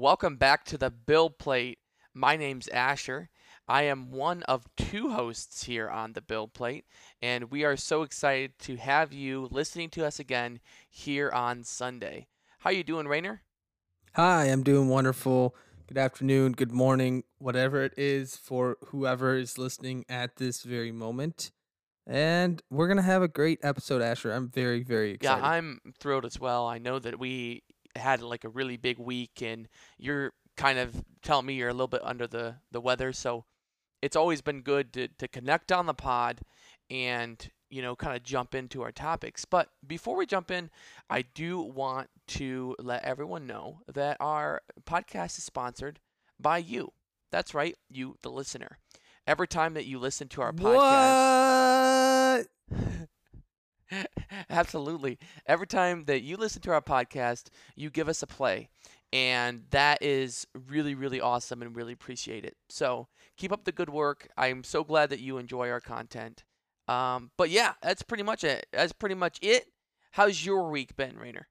Welcome back to the Build Plate. My name's Asher. I am one of two hosts here on the Build Plate, and we are so excited to have you listening to us again here on Sunday. How are you doing, Rainer? Hi, I'm doing wonderful. Good afternoon, good morning, whatever it is for whoever is listening at this very moment. And we're going to have a great episode, Asher. I'm very, very excited. Yeah, I'm thrilled as well. I know that we had like a really big week, and you're kind of telling me you're a little bit under the, the weather. So it's always been good to, to connect on the pod and, you know, kind of jump into our topics. But before we jump in, I do want to let everyone know that our podcast is sponsored by you. That's right, you, the listener. Every time that you listen to our podcast. What? Absolutely. Every time that you listen to our podcast, you give us a play. And that is really, really awesome and really appreciate it. So keep up the good work. I'm so glad that you enjoy our content. Um, but yeah, that's pretty much it. That's pretty much it. How's your week been, Rainer?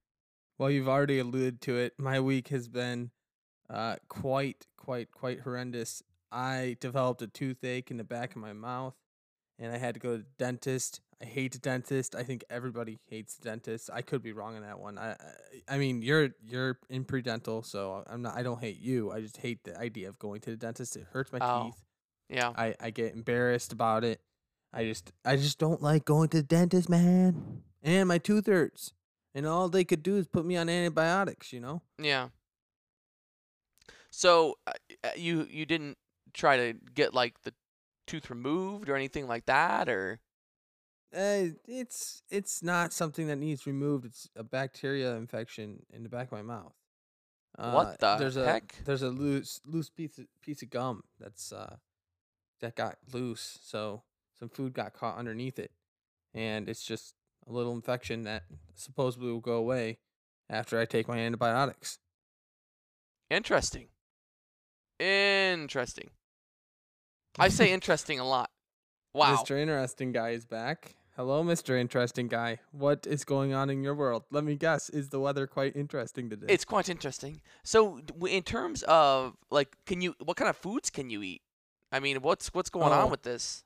Well, you've already alluded to it. My week has been uh, quite, quite, quite horrendous. I developed a toothache in the back of my mouth, and I had to go to the dentist. I hate the dentist. I think everybody hates the dentist. I could be wrong on that one. I, I, I mean, you're you're in pre-dental, so I'm not. I don't hate you. I just hate the idea of going to the dentist. It hurts my Oh. teeth. Yeah. I, I get embarrassed about it. I just I just don't like going to the dentist, man. And my tooth hurts. And all they could do is put me on antibiotics, you know? Yeah. So uh, you you didn't try to get like the tooth removed or anything like that, or Uh, it's it's not something that needs removed. It's a bacteria infection in the back of my mouth. Uh, What the there's heck? A, there's a loose loose piece of, piece of gum that's uh that got loose. So some food got caught underneath it, and it's just a little infection that supposedly will go away after I take my antibiotics. interesting. Interesting. I say interesting a lot. Wow. Mr. Interesting Guy is back. Hello, Mr. Interesting Guy. What is going on in your world? Let me guess. Is the weather quite interesting today? It's quite interesting. So, in terms of like, can you? What kind of foods can you eat? I mean, what's what's going Oh. on with this?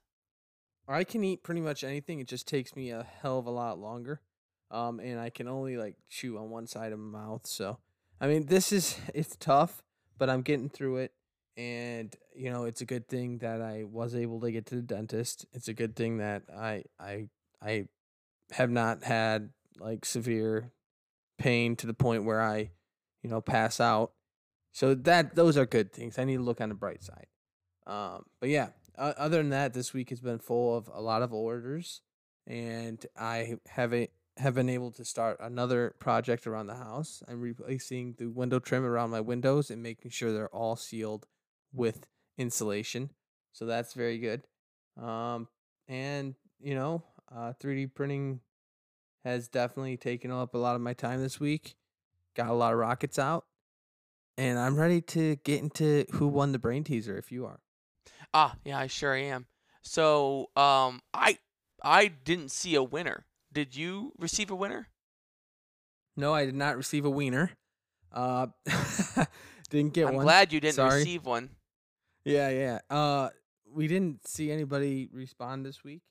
I can eat pretty much anything. It just takes me a hell of a lot longer. Um, and I can only like chew on one side of my mouth. So, I mean, this is it's tough, but I'm getting through it. And you know, it's a good thing that I was able to get to the dentist. It's a good thing that I I I have not had like severe pain to the point where I, you know, pass out. So that those are good things. I need to look on the bright side. Um, but yeah, other than that, this week has been full of a lot of orders, and I haven't have been able to start another project around the house. I'm replacing the window trim around my windows and making sure they're all sealed with insulation. So that's very good. Um, and you know, uh, 3D printing has definitely taken up a lot of my time this week. Got a lot of rockets out, and I'm ready to get into who won the brain teaser. If you are. Ah, yeah, I sure am. So, um, I I didn't see a winner. Did you receive a winner? No, I did not receive a wiener. Uh, didn't get one I'm glad you didn't Sorry. receive one. Yeah, yeah. Uh, we didn't see anybody respond this week,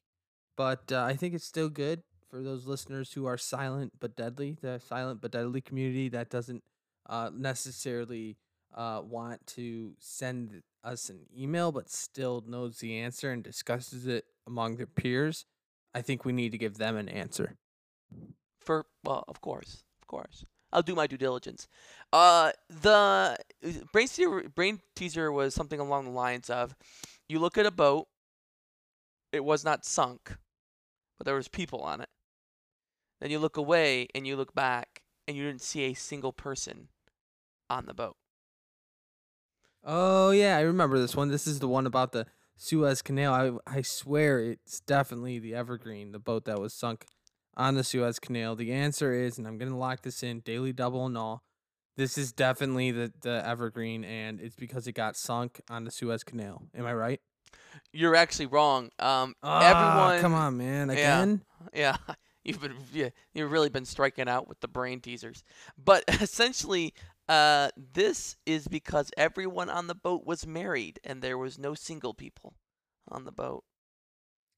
but uh, I think it's still good for those listeners who are silent but deadly. The silent but deadly community that doesn't uh, necessarily uh, want to send us an email, but still knows the answer and discusses it among their peers. I think we need to give them an answer. For well, of course, of course. I'll do my due diligence. Uh, the brain teaser, brain teaser was something along the lines of, you look at a boat, it was not sunk, but there was people on it. Then you look away and you look back and you didn't see a single person on the boat. Oh yeah, I remember this one. This is the one about the Suez Canal. I I swear it's definitely the Evergreen, the boat that was sunk on the Suez Canal. The answer is, and I'm gonna lock this in, daily double and all. This is definitely the the Evergreen, and it's because it got sunk on the Suez Canal. Am I right? You're actually wrong. Um, Ah, everyone, come on, man, yeah. again. Yeah, you've been yeah, you've really been striking out with the brain teasers. But essentially, Uh, this is because everyone on the boat was married and there was no single people on the boat.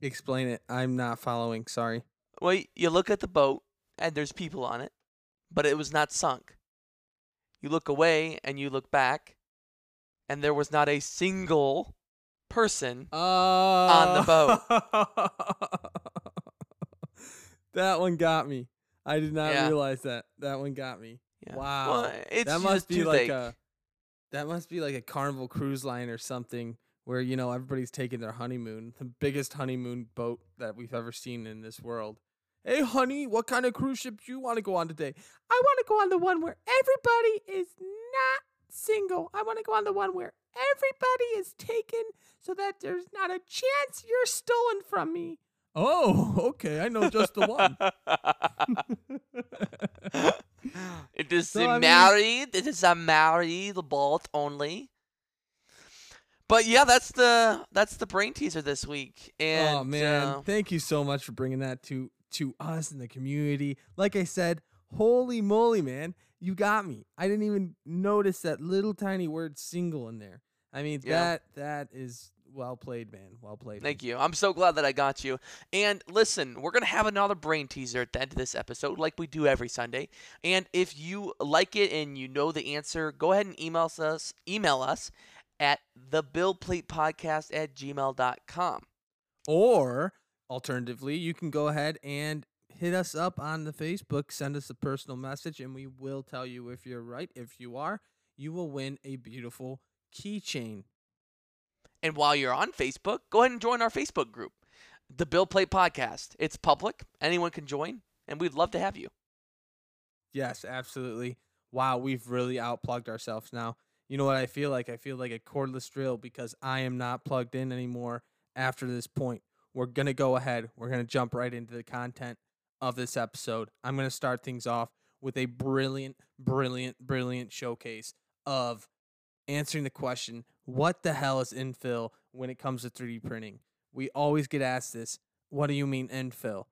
Explain it. I'm not following. Sorry. Well, you look at the boat and there's people on it, but it was not sunk. You look away and you look back, and there was not a single person. on the boat. that one got me. I did not Yeah. realize that. That one got me. Yeah. Wow. Well, it's that must be like a that must be like a carnival cruise line or something where you know everybody's taking their honeymoon the biggest honeymoon boat that we've ever seen in this world hey honey what kind of cruise ship do you want to go on today i want to go on the one where everybody is not single i want to go on the one where everybody is taken so that there's not a chance you're stolen from me oh okay i know just the one it is So, a I mean- married. It is a married boat only. But yeah, that's the that's the brain teaser this week. And oh man, uh, thank you so much for bringing that to to us in the community. Like I said, holy moly, man, you got me. I didn't even notice that little tiny word "single" in there. I mean, Yeah. that that is well played, man. Well played. Thank you. I'm so glad that I got you. And listen, we're going to have another brain teaser at the end of this episode, like we do every Sunday. And if you like it and you know the answer, go ahead and email us, email us at thebuildplatepodcast at gmail.com. Or alternatively, you can go ahead and hit us up on the Facebook, send us a personal message, and we will tell you if you're right. If you are, you will win a beautiful keychain. And while you're on Facebook, go ahead and join our Facebook group, The Build Plate Podcast. It's public, anyone can join, and we'd love to have you. Yes, absolutely. Wow, we've really outplugged ourselves now. You know what I feel like? I feel like a cordless drill because I am not plugged in anymore after this point. We're going to go ahead. We're going to jump right into the content of this episode. I'm going to start things off with a brilliant, brilliant, brilliant showcase of answering the question what the hell is infill when it comes to 3D printing? We always get asked this. What do you mean infill?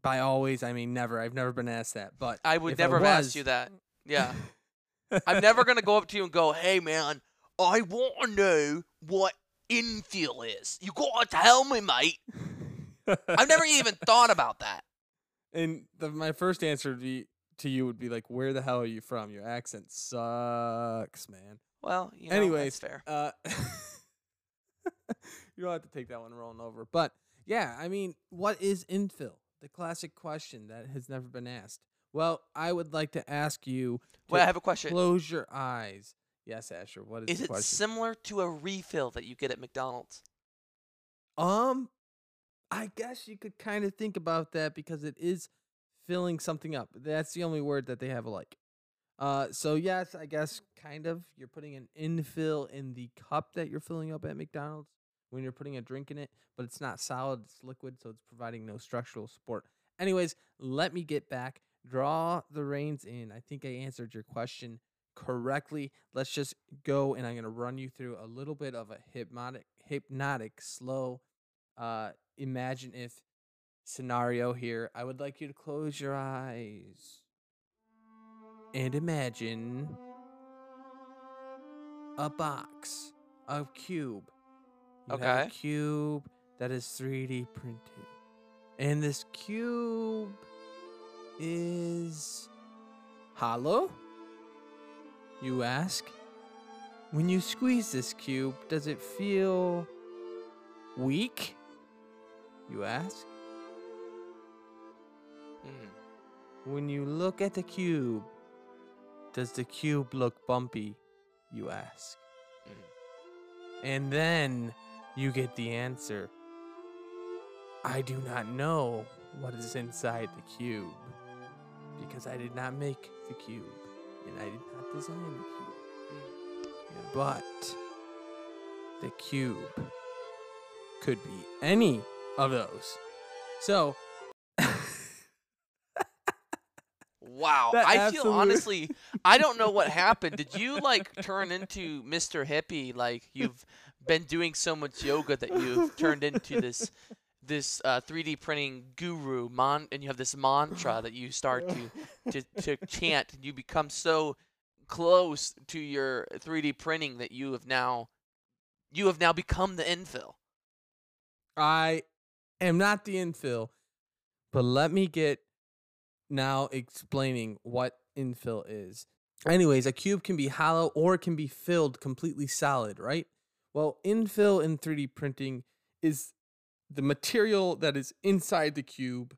By always, I mean never. I've never been asked that. But I would if I never have asked you that. Yeah. I'm never going to go up to you and go, hey, man, I want to know what infill is. You got to tell me, mate. I've never even thought about that. And the, my first answer to, be, to you would be like, "Where the hell are you from? Your accent sucks, man." Well, you know, Anyways, that's fair. Uh, you don't have to take that one rolling over, but yeah, I mean, what is infill? The classic question that has never been asked. Well, I would like to ask you. To Wait, I have a question. Close your eyes. Yes, Asher. What is, Is it question? similar to a refill that you get at McDonald's? Um, I guess you could kind of think about that because it is filling something up. That's the only word that they have alike. Uh, so yes, I guess kind of. You're putting an infill in the cup that you're filling up at McDonald's when you're putting a drink in it, but it's not solid; it's liquid, so it's providing no structural support. Anyways, let me get back. Draw the reins in. I think I answered your question correctly. Let's just go, and I'm going to run you through a little bit of a hypnotic, hypnotic, slow, uh, imagine if scenario here. I would like you to close your eyes and imagine a box, a cube. You have a Okay. cube that is 3D printed, and this cube is hollow. You ask. When you squeeze this cube, does it feel weak? You ask. Mm. When you look at the cube, does the cube look bumpy? You ask. And then you get the answer. I do not know what is inside the cube because I did not make the cube and I did not design the cube. But the cube could be any of those. So Wow. That I feel honestly, I don't know what happened. Did you like turn into Mr. Hippie? Like you've been doing so much yoga that you've turned into this this uh, 3D printing guru mon and you have this mantra that you start to to, to chant and you become so close to your 3D printing that you have now you have now become the infill. I am not the infill, but let me get now explaining what infill is. Anyways, a cube can be hollow or it can be filled completely solid, right? Well, infill in 3D printing is the material that is inside the cube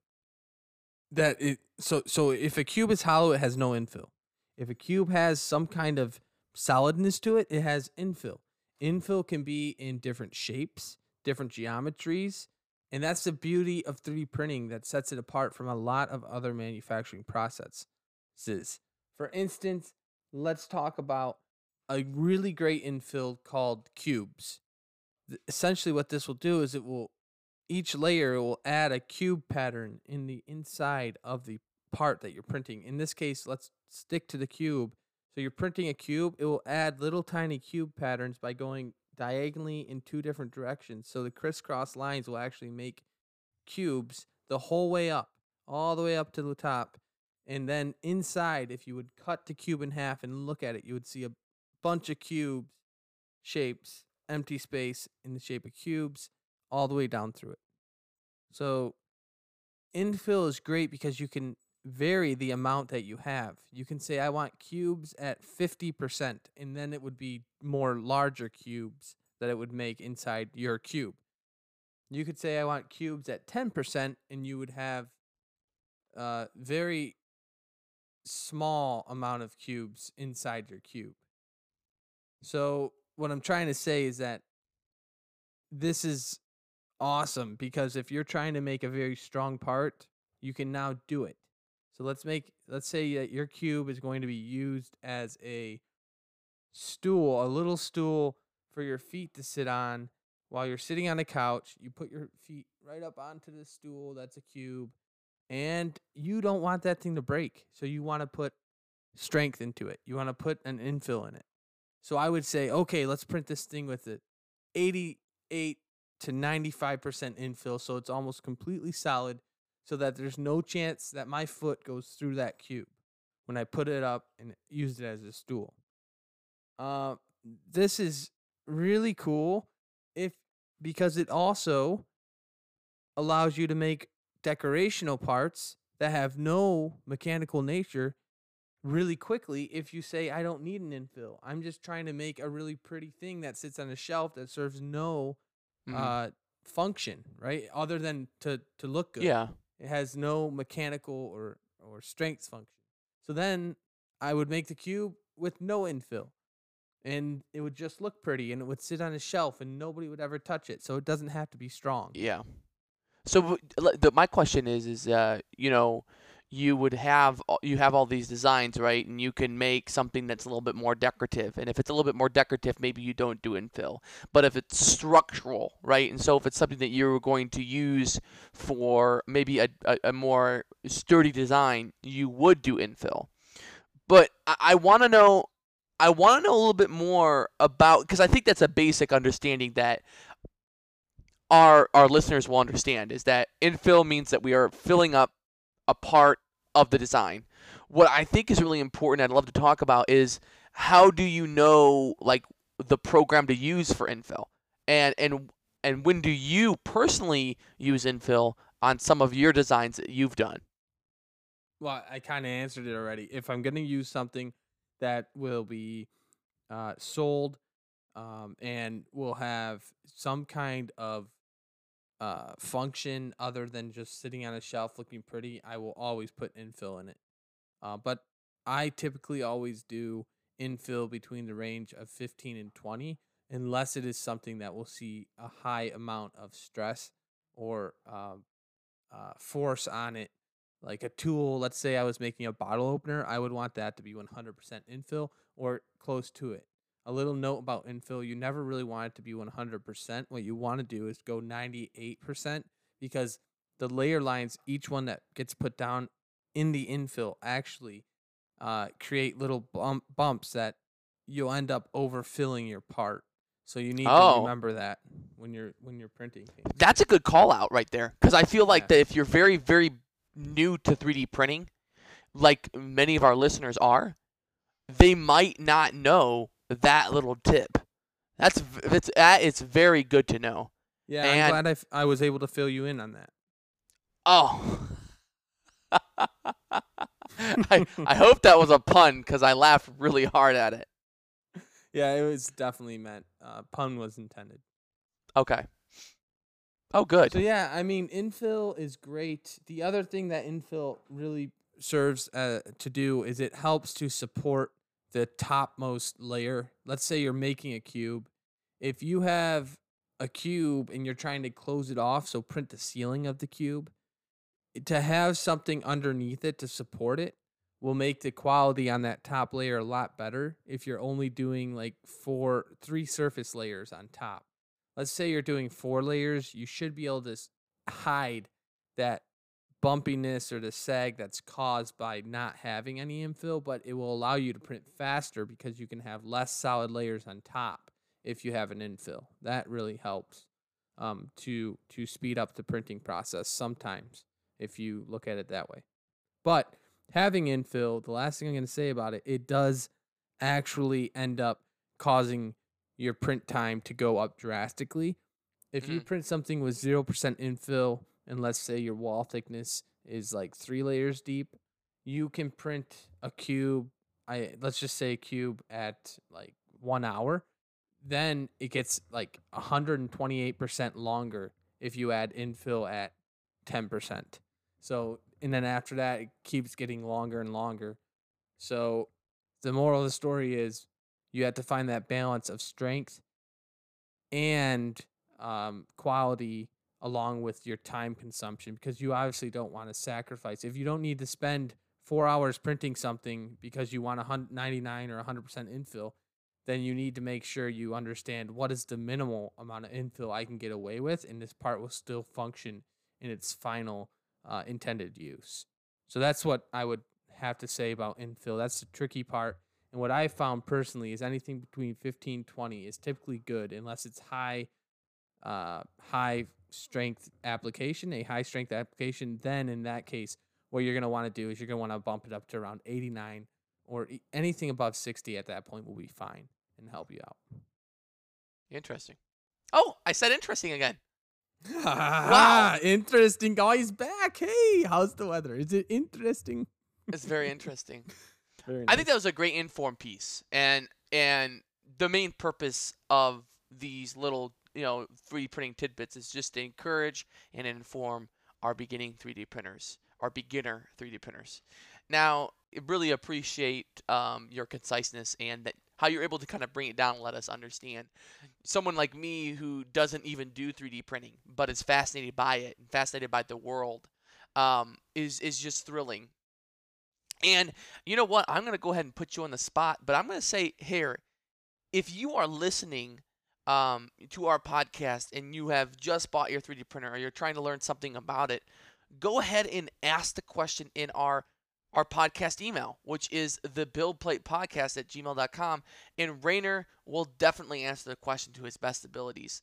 that it so so if a cube is hollow it has no infill. If a cube has some kind of solidness to it, it has infill. Infill can be in different shapes, different geometries, and that's the beauty of 3D printing that sets it apart from a lot of other manufacturing processes. For instance, let's talk about a really great infill called cubes. Essentially, what this will do is it will, each layer will add a cube pattern in the inside of the part that you're printing. In this case, let's stick to the cube. So you're printing a cube, it will add little tiny cube patterns by going diagonally in two different directions. So the crisscross lines will actually make cubes the whole way up, all the way up to the top. And then inside, if you would cut the cube in half and look at it, you would see a bunch of cubes, shapes, empty space in the shape of cubes, all the way down through it. So infill is great because you can vary the amount that you have. You can say, I want cubes at 50%, and then it would be more larger cubes that it would make inside your cube. You could say, I want cubes at 10%, and you would have a very small amount of cubes inside your cube. So, what I'm trying to say is that this is awesome because if you're trying to make a very strong part, you can now do it. So let's make let's say that your cube is going to be used as a stool, a little stool for your feet to sit on while you're sitting on a couch. You put your feet right up onto the stool that's a cube and you don't want that thing to break. So you want to put strength into it. You want to put an infill in it. So I would say, okay, let's print this thing with it 88 to 95% infill so it's almost completely solid so that there's no chance that my foot goes through that cube when I put it up and used it as a stool. Uh, this is really cool if because it also allows you to make decorational parts that have no mechanical nature really quickly if you say I don't need an infill. I'm just trying to make a really pretty thing that sits on a shelf that serves no mm-hmm. uh, function, right? Other than to to look good. Yeah. It has no mechanical or or strength function. So then I would make the cube with no infill. And it would just look pretty and it would sit on a shelf and nobody would ever touch it. So it doesn't have to be strong. Yeah. So the, my question is is uh you know you would have uh, you have all these designs right? And you can make something that's a little bit more decorative. And if it's a little bit more decorative maybe you don't do infill but if it's structural right? And so if it's something that you're going to use for maybe a, a, a more sturdy design you would do infill but i, I want to know i want to know a little bit more about because i think that's a basic understanding that our our listeners will understand is that infill means that we are filling up a part of the design. What I think is really important, I'd love to talk about, is how do you know like the program to use for infill, and and and when do you personally use infill on some of your designs that you've done? Well, I kind of answered it already. If I'm going to use something that will be uh, sold um, and will have some kind of uh, function other than just sitting on a shelf looking pretty, I will always put infill in it. Uh, but I typically always do infill between the range of 15 and 20, unless it is something that will see a high amount of stress or um, uh, force on it. Like a tool, let's say I was making a bottle opener, I would want that to be 100% infill or close to it a little note about infill you never really want it to be 100% what you want to do is go 98% because the layer lines each one that gets put down in the infill actually uh, create little bump, bumps that you'll end up overfilling your part so you need oh. to remember that when you're when you're printing things. that's a good call out right there because i feel like yeah. that if you're very very new to 3d printing like many of our listeners are they might not know that little tip. That's it's that is very good to know. Yeah, And- I'm glad I, f- I was able to fill you in on that. Oh. I I hope that was a pun because I laughed really hard at it. Yeah, it was definitely meant. Uh, pun was intended. Okay. Oh, good. So yeah, I mean, infill is great. The other thing that infill really serves uh, to do is it helps to support the topmost layer. Let's say you're making a cube. If you have a cube and you're trying to close it off, so print the ceiling of the cube, eh, to have something underneath it to support it will make the quality on that top layer a lot better if you're only doing like four three surface layers on top let's say you're doing four layers, you should be able to hide that bumpiness or the sag that's caused by not having any infill, but it will allow you to print faster because you can have less solid layers on top if you have an infill. That really helps um, to to speed up the printing process sometimes if you look at it that way. But having infill, the last thing I'm going to say about it, it does actually end up causing your print time to go up drastically. If you Mhm. print something with 0% infill, and let's say your wall thickness is like three layers deep, you can print a cube. I let's just say a cube at like one hour. Then it gets like 128% longer if you add infill at 10%. So, and then after that, it keeps getting longer and longer. So, the moral of the story is you have to find that balance of strength and um, quality along with your time consumption because you obviously don't want to sacrifice. If you don't need to spend four hours printing something because you want a hun- 99 or 100% infill, then you need to make sure you understand what is the minimal amount of infill I can get away with, and this part will still function in its final uh, intended use. So that's what I would have to say about infill. That's the tricky part. And what I found personally is anything between 15 20 is typically good unless it's high uh high strength application, a high strength application, then in that case what you're going to want to do is you're going to want to bump it up to around 89 or anything above 60 at that point will be fine and help you out. Interesting. Oh, I said interesting again. wow, interesting oh, guys back. Hey, how's the weather? Is it interesting? It's very interesting. Very I think that was a great inform piece, and and the main purpose of these little you know 3D printing tidbits is just to encourage and inform our beginning 3D printers, our beginner 3D printers. Now, I really appreciate um, your conciseness and that how you're able to kind of bring it down and let us understand. Someone like me who doesn't even do 3D printing but is fascinated by it and fascinated by the world um, is is just thrilling. And you know what? I'm to go ahead and put you on the spot, but I'm to say here if you are listening um, to our podcast and you have just bought your 3D printer or you're trying to learn something about it, go ahead and ask the question in our our podcast email, which is the buildplate podcast at gmail.com. And Rainer will definitely answer the question to his best abilities.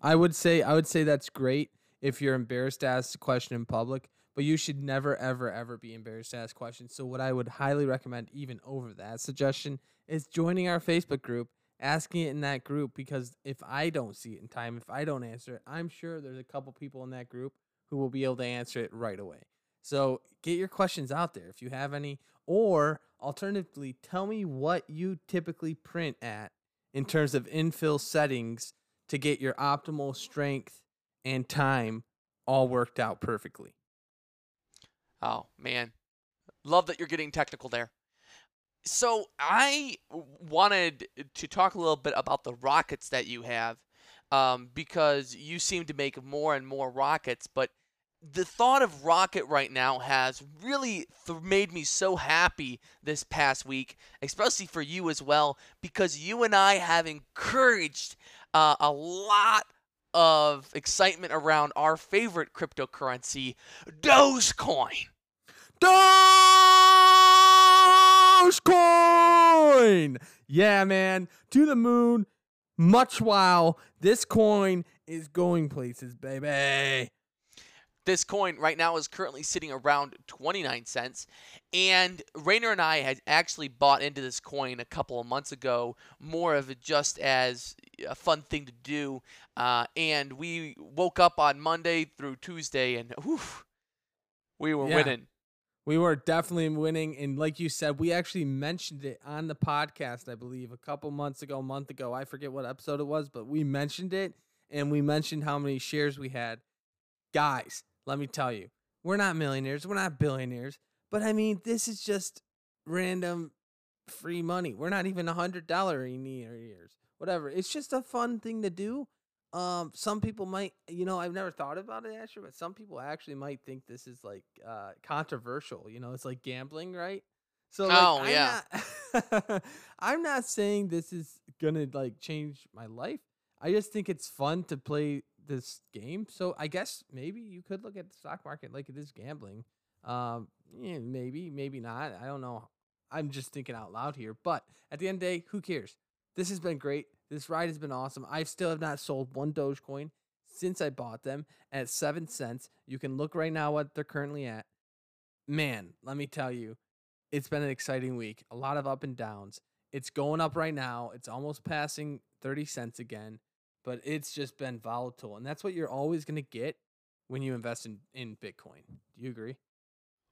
I would say I would say that's great if you're embarrassed to ask a question in public, but you should never ever ever be embarrassed to ask questions. So what I would highly recommend even over that suggestion is joining our Facebook group, asking it in that group because if I don't see it in time, if I don't answer it, I'm sure there's a couple people in that group who will be able to answer it right away. So get your questions out there if you have any or alternatively tell me what you typically print at in terms of infill settings to get your optimal strength and time all worked out perfectly. Oh, man. Love that you're getting technical there. So, I wanted to talk a little bit about the rockets that you have um, because you seem to make more and more rockets, but the thought of rocket right now has really th- made me so happy this past week, especially for you as well, because you and I have encouraged uh, a lot of excitement around our favorite cryptocurrency, Dogecoin. Dogecoin! Yeah, man. To the moon. Much wow. This coin is going places, baby. This coin right now is currently sitting around 29 cents. And Rainer and I had actually bought into this coin a couple of months ago, more of it just as a fun thing to do. Uh, and we woke up on Monday through Tuesday and whew, we were Yeah. winning. We were definitely winning, and like you said, we actually mentioned it on the podcast. I believe a couple months ago, a month ago. I forget what episode it was, but we mentioned it, and we mentioned how many shares we had. Guys, let me tell you, we're not millionaires, we're not billionaires, but I mean, this is just random free money. We're not even a hundred dollar in years, whatever. It's just a fun thing to do. Um, some people might, you know, I've never thought about it actually, but some people actually might think this is like uh controversial. You know, it's like gambling, right? So like, Oh, I'm yeah. Not, I'm not saying this is gonna like change my life. I just think it's fun to play this game. So I guess maybe you could look at the stock market like it is gambling. Um, yeah, maybe, maybe not. I don't know. I'm just thinking out loud here. But at the end of the day, who cares? This has been great. This ride has been awesome. I still have not sold one Dogecoin since I bought them at seven cents. You can look right now what they're currently at. Man, let me tell you, it's been an exciting week. A lot of up and downs. It's going up right now. It's almost passing 30 cents again, but it's just been volatile. And that's what you're always going to get when you invest in, in Bitcoin. Do you agree?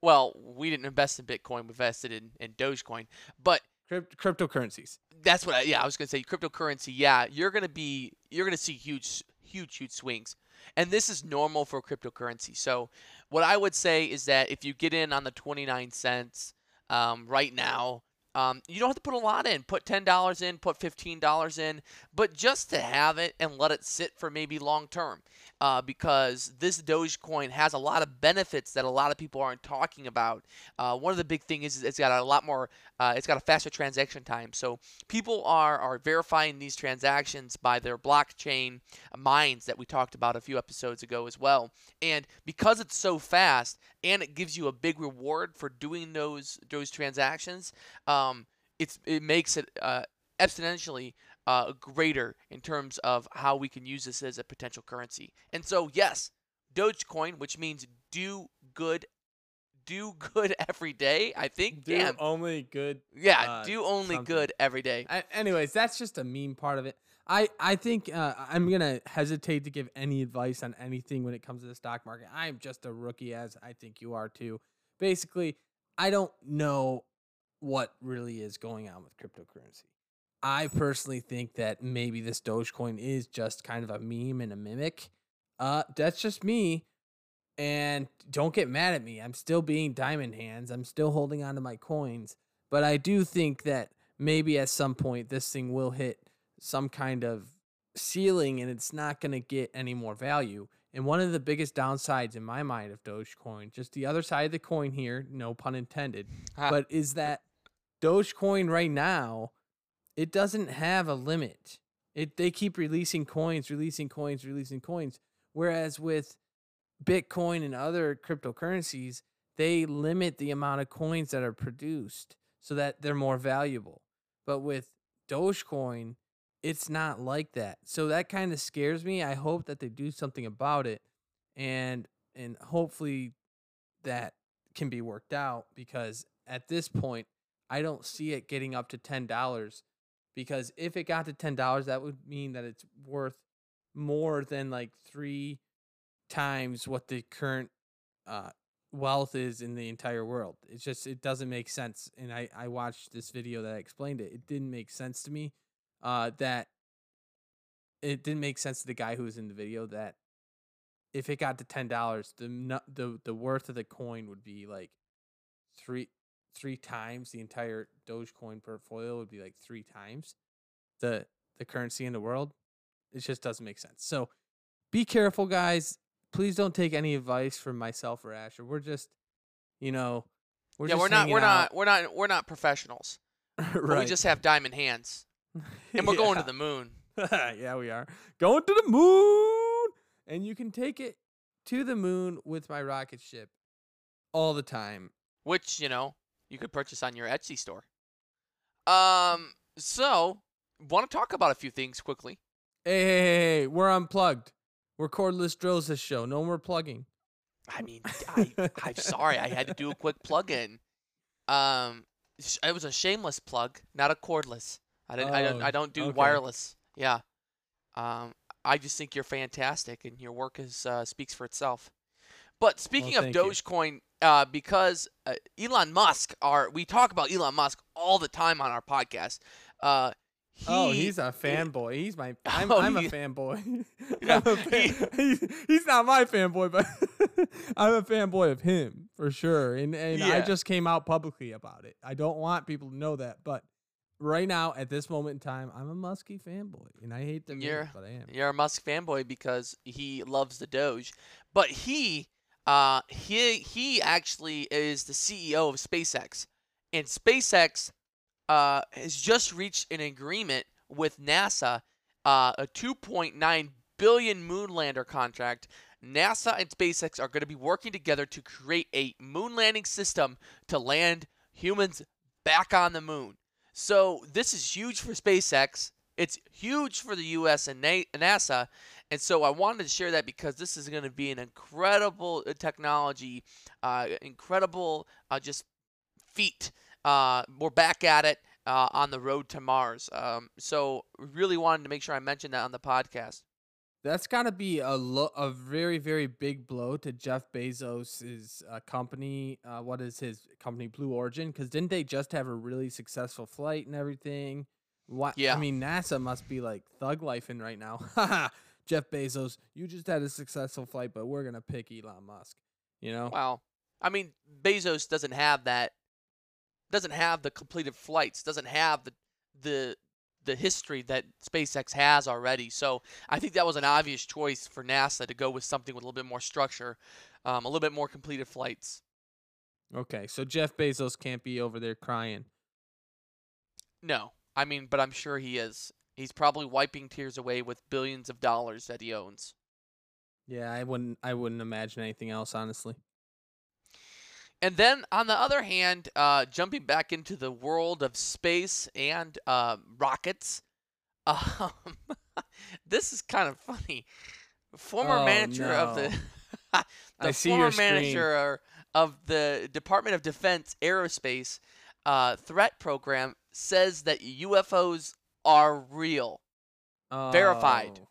Well, we didn't invest in Bitcoin, we invested in, in Dogecoin. But Crypt- cryptocurrencies. that's what I, yeah, I was going to say cryptocurrency. Yeah, you're going to be you're going to see huge huge huge swings. And this is normal for cryptocurrency. So, what I would say is that if you get in on the 29 cents um, right now, um, you don't have to put a lot in. Put $10 in, put $15 in, but just to have it and let it sit for maybe long term. Uh, because this Dogecoin has a lot of benefits that a lot of people aren't talking about. Uh, one of the big things is it's got a lot more, uh, it's got a faster transaction time. So people are, are verifying these transactions by their blockchain mines that we talked about a few episodes ago as well. And because it's so fast and it gives you a big reward for doing those those transactions, um, it's it makes it uh, exponentially uh, greater in terms of how we can use this as a potential currency. And so yes, Dogecoin, which means do good, do good every day. I think. Do Damn. only good. Yeah, uh, do only something. good every day. A- anyways, that's just a meme part of it. I I think uh, I'm gonna hesitate to give any advice on anything when it comes to the stock market. I'm just a rookie, as I think you are too. Basically, I don't know what really is going on with cryptocurrency. I personally think that maybe this Dogecoin is just kind of a meme and a mimic. Uh, that's just me. And don't get mad at me. I'm still being diamond hands. I'm still holding on to my coins. But I do think that maybe at some point this thing will hit some kind of ceiling and it's not going to get any more value. And one of the biggest downsides in my mind of Dogecoin, just the other side of the coin here, no pun intended, but is that Dogecoin right now, it doesn't have a limit. It they keep releasing coins, releasing coins, releasing coins. Whereas with Bitcoin and other cryptocurrencies, they limit the amount of coins that are produced so that they're more valuable. But with Dogecoin, it's not like that. So that kind of scares me. I hope that they do something about it and and hopefully that can be worked out because at this point I don't see it getting up to $10 because if it got to $10 that would mean that it's worth more than like 3 times what the current uh wealth is in the entire world. It's just it doesn't make sense. And I I watched this video that explained it. It didn't make sense to me. Uh, that it didn't make sense to the guy who was in the video that if it got to ten dollars, the the the worth of the coin would be like three three times the entire Dogecoin portfolio would be like three times the the currency in the world. It just doesn't make sense. So be careful, guys. Please don't take any advice from myself or Asher. We're just, you know, we're yeah, just we're not we're out. not we're not we're not professionals. Right. We just have diamond hands. And we're going to the moon. yeah, we are going to the moon, and you can take it to the moon with my rocket ship all the time. which you know you could purchase on your Etsy store. Um, so want to talk about a few things quickly. Hey, hey, hey, hey, we're unplugged. We're cordless drills this show. No more plugging. I mean, I, I'm sorry, I had to do a quick plug-in. Um, it was a shameless plug, not a cordless. I didn't. I don't. Oh, I don't do okay. wireless. Yeah. Um, I just think you're fantastic, and your work is uh, speaks for itself. But speaking of Dogecoin, you. Uh, because uh, Elon Musk are we talk about Elon Musk all the time on our podcast. Uh, he, oh, he's a fanboy. He's my. I'm, Oh, I'm a fanboy. Yeah, a fan, he's, he's not my fanboy, but I'm a fanboy of him for sure. And and I just came out publicly about it. I don't want people to know that, but right now at this moment in time, I'm a Muskie fanboy, and I hate the You're- but I am. You're a Musk fanboy because he loves the Doge, but he, uh, he he actually is the CEO of SpaceX, and SpaceX, uh, has just reached an agreement with NASA, uh, a 2.9 billion moon lander contract. NASA and SpaceX are going to be working together to create a moon landing system to land humans back on the moon. So this is huge for SpaceX. It's huge for the U.S. and NASA, and so I wanted to share that because this is going to be an incredible uh, technology, uh, incredible uh, just feat. Uh, we're back at it uh, on the road to Mars. Um, so really wanted to make sure I mentioned that on the podcast. That's got to be a lo- a very very big blow to Jeff Bezos' uh, company. Uh, what is his company, Blue Origin? Because didn't they just have a really successful flight and everything? What? Yeah. I mean, NASA must be like thug lifing right now. Jeff Bezos, you just had a successful flight, but we're gonna pick Elon Musk. You know? Well, I mean, Bezos doesn't have that. Doesn't have the completed flights. Doesn't have the the the history that SpaceX has already. So I think that was an obvious choice for NASA to go with something with a little bit more structure, um, a little bit more completed flights. Okay, so Jeff Bezos can't be over there crying. No, I mean, but I'm sure he is. He's probably wiping tears away with billions of dollars that he owns. Yeah, I wouldn't. I wouldn't imagine anything else, honestly. And then on the other hand, uh, jumping back into the world of space and uh, rockets, um, this is kind of funny. Former Oh, manager of the, the I former manager of the Department of Defense Aerospace uh, Threat Program says that UFOs are real. Verified. Oh,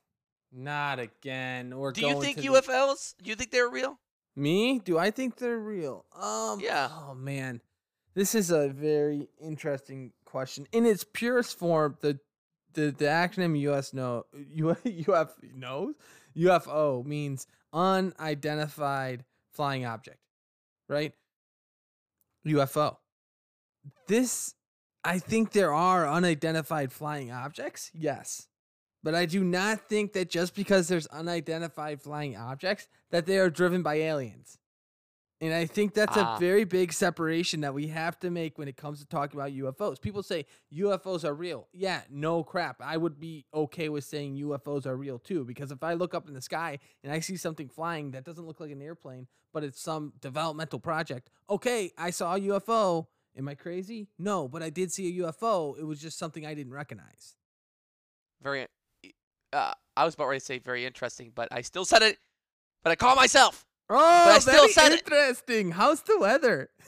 Not again. We're Do you think the- UFOs? Do you think they're real? Me? Do I think they're real? Um Yeah. Oh man. This is a very interesting question. In its purest form, the the, the acronym US no U, UF knows UFO means unidentified flying object. Right? UFO. This I think there are unidentified flying objects. Yes. But I do not think that just because there's unidentified flying objects that they are driven by aliens. And I think that's Ah. a very big separation that we have to make when it comes to talking about UFOs. People say UFOs are real. Yeah, no crap. I would be okay with saying UFOs are real too because if I look up in the sky and I see something flying that doesn't look like an airplane, but it's some developmental project, okay, I saw a UFO. Am I crazy? No, but I did see a UFO. It was just something I didn't recognize. Very. Uh, I was about ready to say very interesting, but I still said it. But I call myself. Oh, I still very said it. interesting. How's the weather?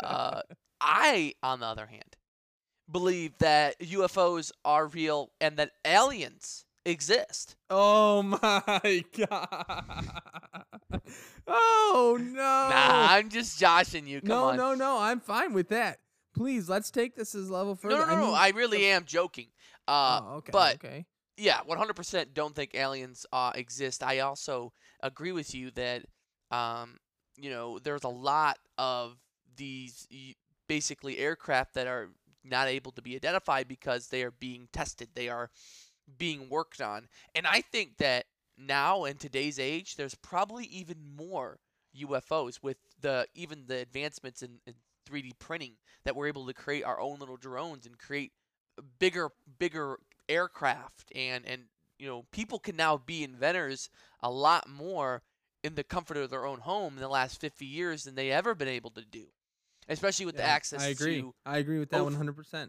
Uh, I, on the other hand, believe that UFOs are real and that aliens exist. oh my god. Oh no. Nah, I'm just joshing you. Come no, on. no, no. I'm fine with that. Please, let's take this as level further. no, no, no, no. mean, I really the- am joking. Uh, oh, okay. but okay. yeah, 100% don't think aliens uh, exist. I also agree with you that, um, you know, there's a lot of these basically aircraft that are not able to be identified because they are being tested. They are being worked on. And I think that now in today's age, there's probably even more UFOs with the even the advancements in, in 3D printing that we're able to create our own little drones and create bigger bigger aircraft and and you know people can now be inventors a lot more in the comfort of their own home in the last 50 years than they ever been able to do especially with the access I agree. to I agree with that over- 100%.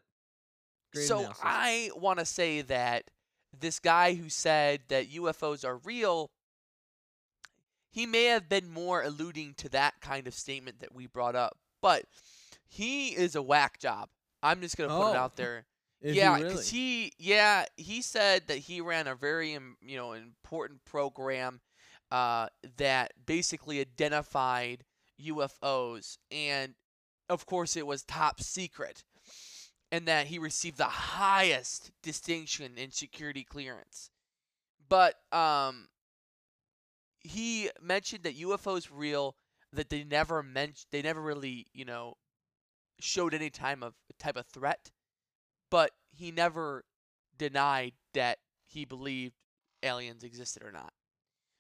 Great so analysis. I want to say that this guy who said that UFOs are real, he may have been more alluding to that kind of statement that we brought up, but he is a whack job. I'm just gonna put it Oh. out there. Yeah, he really? because he, yeah, he said that he ran a very, you know, important program uh, that basically identified UFOs, and of course it was top secret, and that he received the highest distinction in security clearance. But um, he mentioned that UFOs real, that they never mentioned, they never really, you know, showed any time of type of threat but he never denied that he believed aliens existed or not.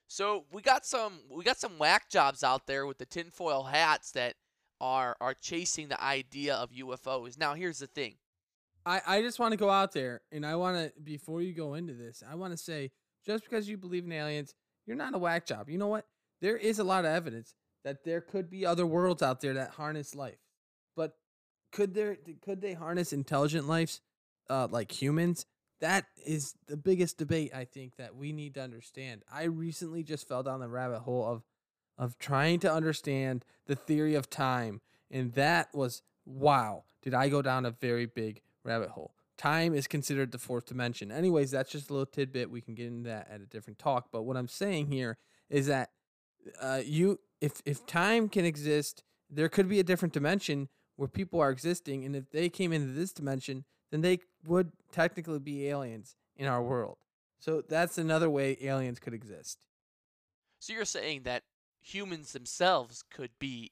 So we got some we got some whack jobs out there with the tinfoil hats that are are chasing the idea of UFOs. Now here's the thing. I, I just want to go out there and I want to, before you go into this, I want to say just because you believe in aliens, you're not a whack job. You know what? There is a lot of evidence that there could be other worlds out there that harness life. But could there could they harness intelligent lives uh, like humans? That is the biggest debate I think that we need to understand. I recently just fell down the rabbit hole of of trying to understand the theory of time and that was wow, did I go down a very big rabbit hole. Time is considered the fourth dimension. Anyways, that's just a little tidbit. We can get into that at a different talk. But what I'm saying here is that uh, you, if if time can exist, there could be a different dimension where people are existing, and if they came into this dimension, then they would technically be aliens in our world. So that's another way aliens could exist. So you're saying that humans themselves could be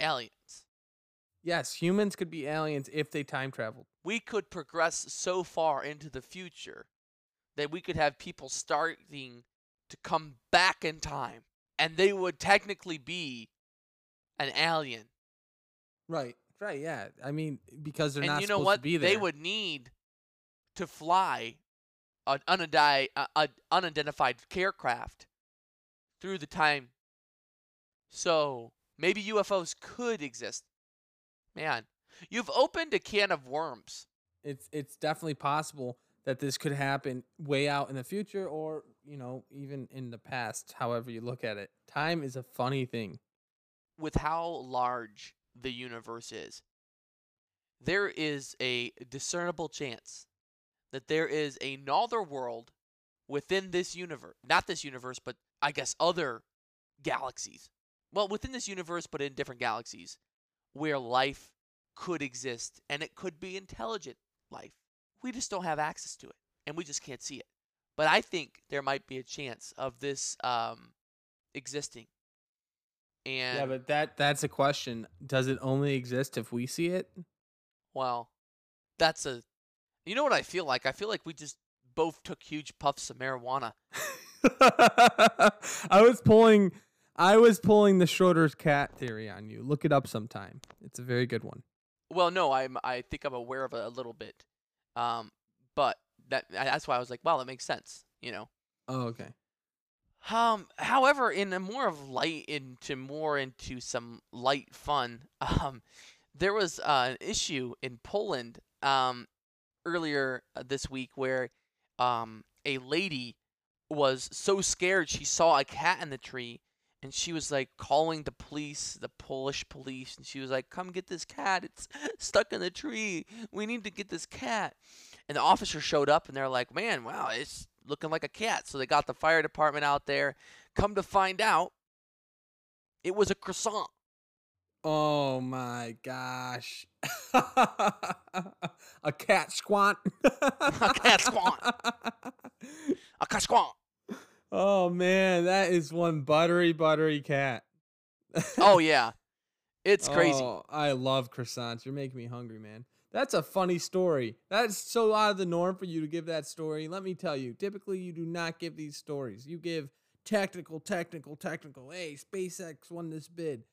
aliens. Yes, humans could be aliens if they time traveled. We could progress so far into the future that we could have people starting to come back in time and they would technically be an alien. Right. Right. Yeah. I mean, because they're and not you know supposed what? to be there. They would need to fly an unidi- uh, uh, unidentified aircraft through the time. So maybe UFOs could exist. Man, you've opened a can of worms. it's it's definitely possible that this could happen way out in the future or you know even in the past however you look at it time is a funny thing with how large the universe is, there is a discernible chance that there is another world within this universe. Not this universe, but I guess other galaxies. Well, within this universe, but in different galaxies, where life could exist and it could be intelligent life. We just don't have access to it and we just can't see it. But I think there might be a chance of this um, existing. And yeah but that that's a question does it only exist if we see it Well, that's a. You know what I feel like? I feel like we just both took huge puffs of marijuana. i was pulling i was pulling the schroeder's cat theory on you look it up sometime it's a very good one Well, no, I'm. I think I'm aware of it a little bit, um, but that that's why I was like, wow, that makes sense, you know. oh okay Um, however, in a more of light into more into some light fun, um, there was uh, an issue in Poland um earlier uh, this week where um a lady was so scared she saw a cat in the tree and she was like calling the police, the Polish police, and she was like, "Come get this cat! It's stuck in the tree. We need to get this cat." And the officer showed up, and they're like, "Man, wow, it's looking like a cat." So they got the fire department out there. Come to find out, it was a croissant. Oh my gosh. a cat squant. A cat squant. A cat croissant. Oh man, that is one buttery, buttery cat. Oh yeah, it's crazy. Oh, I love croissants. You're making me hungry, man. That's a funny story. That's so out of the norm for you to give that story. Let me tell you, typically you do not give these stories. You give technical, technical, technical. Hey, SpaceX won this bid.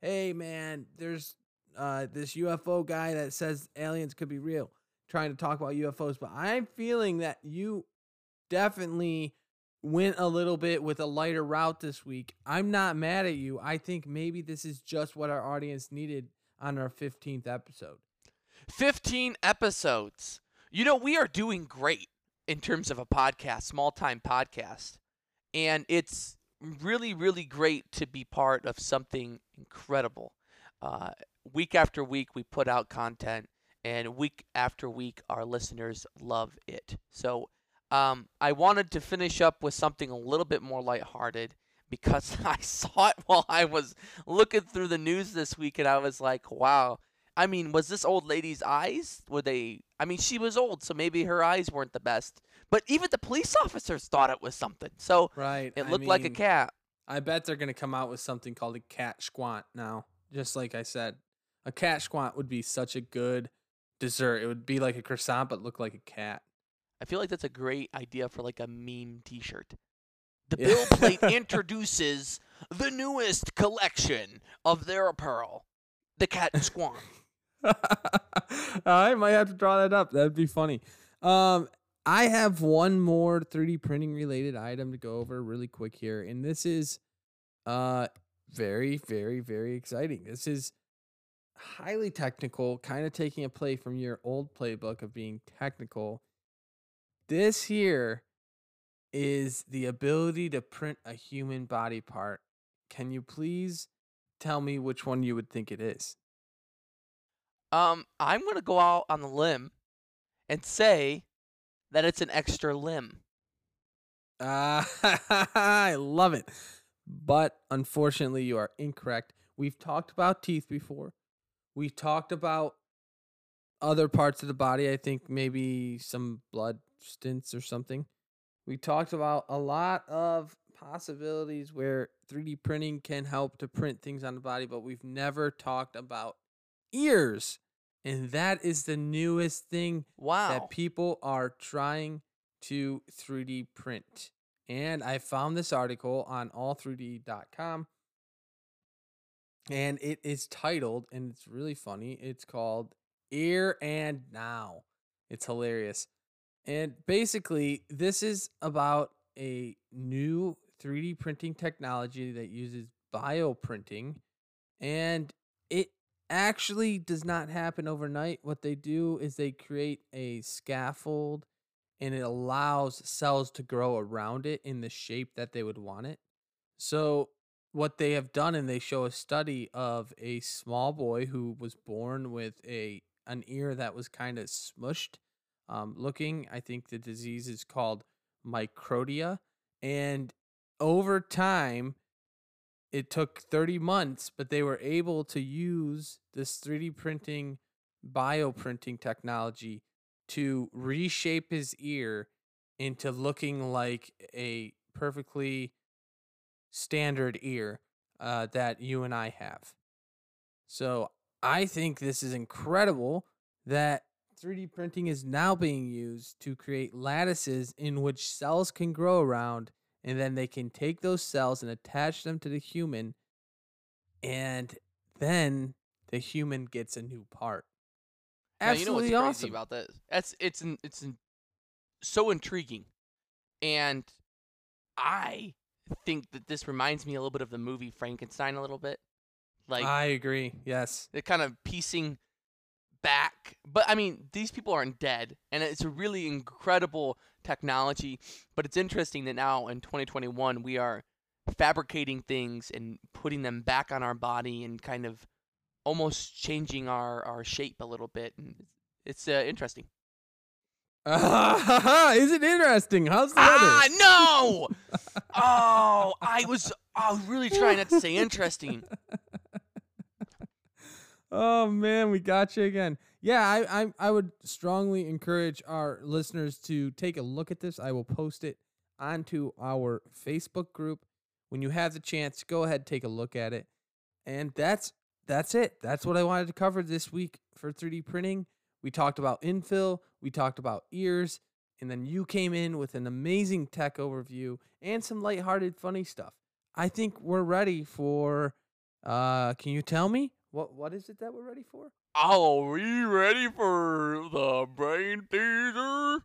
Hey, man, there's uh, this UFO guy that says aliens could be real, trying to talk about UFOs. But I'm feeling that you definitely went a little bit with a lighter route this week. I'm not mad at you. I think maybe this is just what our audience needed on our 15th episode. 15 episodes. You know, we are doing great in terms of a podcast, small time podcast. And it's really, really great to be part of something incredible. Uh, week after week, we put out content, and week after week, our listeners love it. So, um, I wanted to finish up with something a little bit more lighthearted because I saw it while I was looking through the news this week, and I was like, wow. I mean, was this old lady's eyes? Were they? I mean, she was old, so maybe her eyes weren't the best. But even the police officers thought it was something. So Right. it I looked like a cat. I bet they're gonna come out with something called a cat squat now. Just like I said, a cat squat would be such a good dessert. It would be like a croissant but look like a cat. I feel like that's a great idea for like a meme T-shirt. The Yeah. Build Plate introduces the newest collection of their apparel, the cat and swan. I might have to draw that up. That'd be funny. Um, I have one more 3D printing related item to go over really quick here, and this is uh very, very, very exciting. This is highly technical, kind of taking a play from your old playbook of being technical. This here is the ability to print a human body part. Can you please tell me which one you would think it is? Um, I'm gonna go out on the limb and say that it's an extra limb. Ah, I love it. But unfortunately, you are incorrect. We've talked about teeth before. We've talked about other parts of the body. I think maybe some blood stents or something. We talked about a lot of possibilities where 3D printing can help to print things on the body, but we've never talked about ears. And that is the newest thing Wow. that people are trying to 3D print. And I found this article on all3dp.com and it is titled and it's really funny. It's called Ear and Now. It's hilarious. And basically, this is about a new 3D printing technology that uses bioprinting and it actually does not happen overnight. What they do is they create a scaffold and it allows cells to grow around it in the shape that they would want it. So, what they have done, and they show a study of a small boy who was born with a an ear that was kind of smushed um, looking. I think the disease is called microtia, and over time, it took 30 months, but they were able to use this 3D printing, bioprinting technology to reshape his ear into looking like a perfectly standard ear uh, that you and I have. So I think this is incredible that 3D printing is now being used to create lattices in which cells can grow around, and then they can take those cells and attach them to the human, and then the human gets a new part. Now, you know what's Absolutely crazy awesome. about this? That's it's in, it's in, so intriguing, and I think that this reminds me a little bit of the movie Frankenstein a little bit, like I agree. Yes. they're kind of piecing back. But I mean, these people aren't dead, and it's a really incredible technology. But it's interesting that now in 2021 we are fabricating things and putting them back on our body and kind of almost changing our our shape a little bit, and it's, uh, interesting. Is it interesting? How's the weather? Ah, no! oh, I was I was really trying not to say interesting. oh man, we got you again. Yeah, I, I I would strongly encourage our listeners to take a look at this. I will post it onto our Facebook group. When you have the chance, go ahead and take a look at it. And that's that's it. That's what I wanted to cover this week for 3D printing. We talked about infill, we talked about ears, and then you came in with an amazing tech overview and some lighthearted funny stuff. I think we're ready for uh can you tell me what what is it that we're ready for? Oh, are we ready for the brain teaser?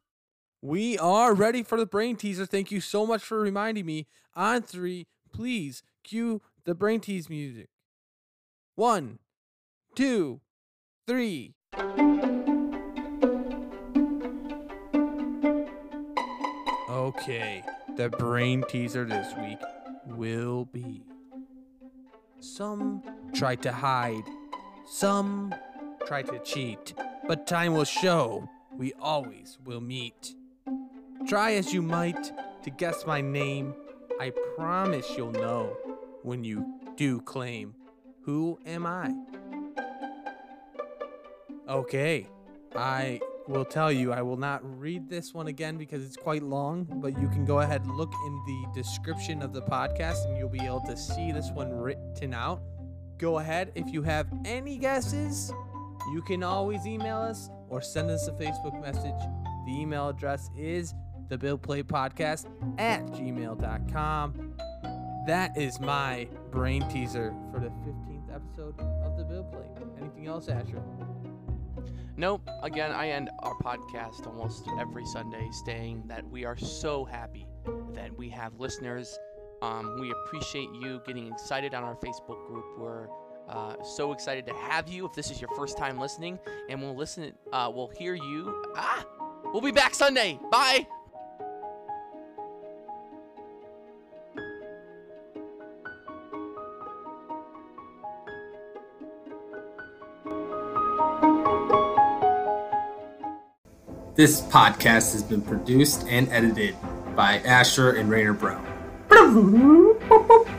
We are ready for the brain teaser. Thank you so much for reminding me. On three, please cue the brain tease music. One, two, three. Okay, the brain teaser this week will be. Some try to hide, some try to cheat, but time will show we always will meet. Try as you might to guess my name, I promise you'll know when you do claim. Who am I? Okay, I will tell you, I will not read this one again because it's quite long, but you can go ahead and look in the description of the podcast and you'll be able to see this one written out. Go ahead, if you have any guesses, you can always email us or send us a Facebook message. The email address is the Build Plate Podcast at gmail.com. That is my brain teaser for the 15th episode of the Build Plate. Anything else, Asher? Nope. Again, I end our podcast almost every Sunday saying that we are so happy that we have listeners. Um, we appreciate you getting excited on our Facebook group. We're uh, so excited to have you. If this is your first time listening, and we'll listen, uh, we'll hear you. Ah, we'll be back Sunday. Bye. This podcast has been produced and edited by Asher and Rainer Brown.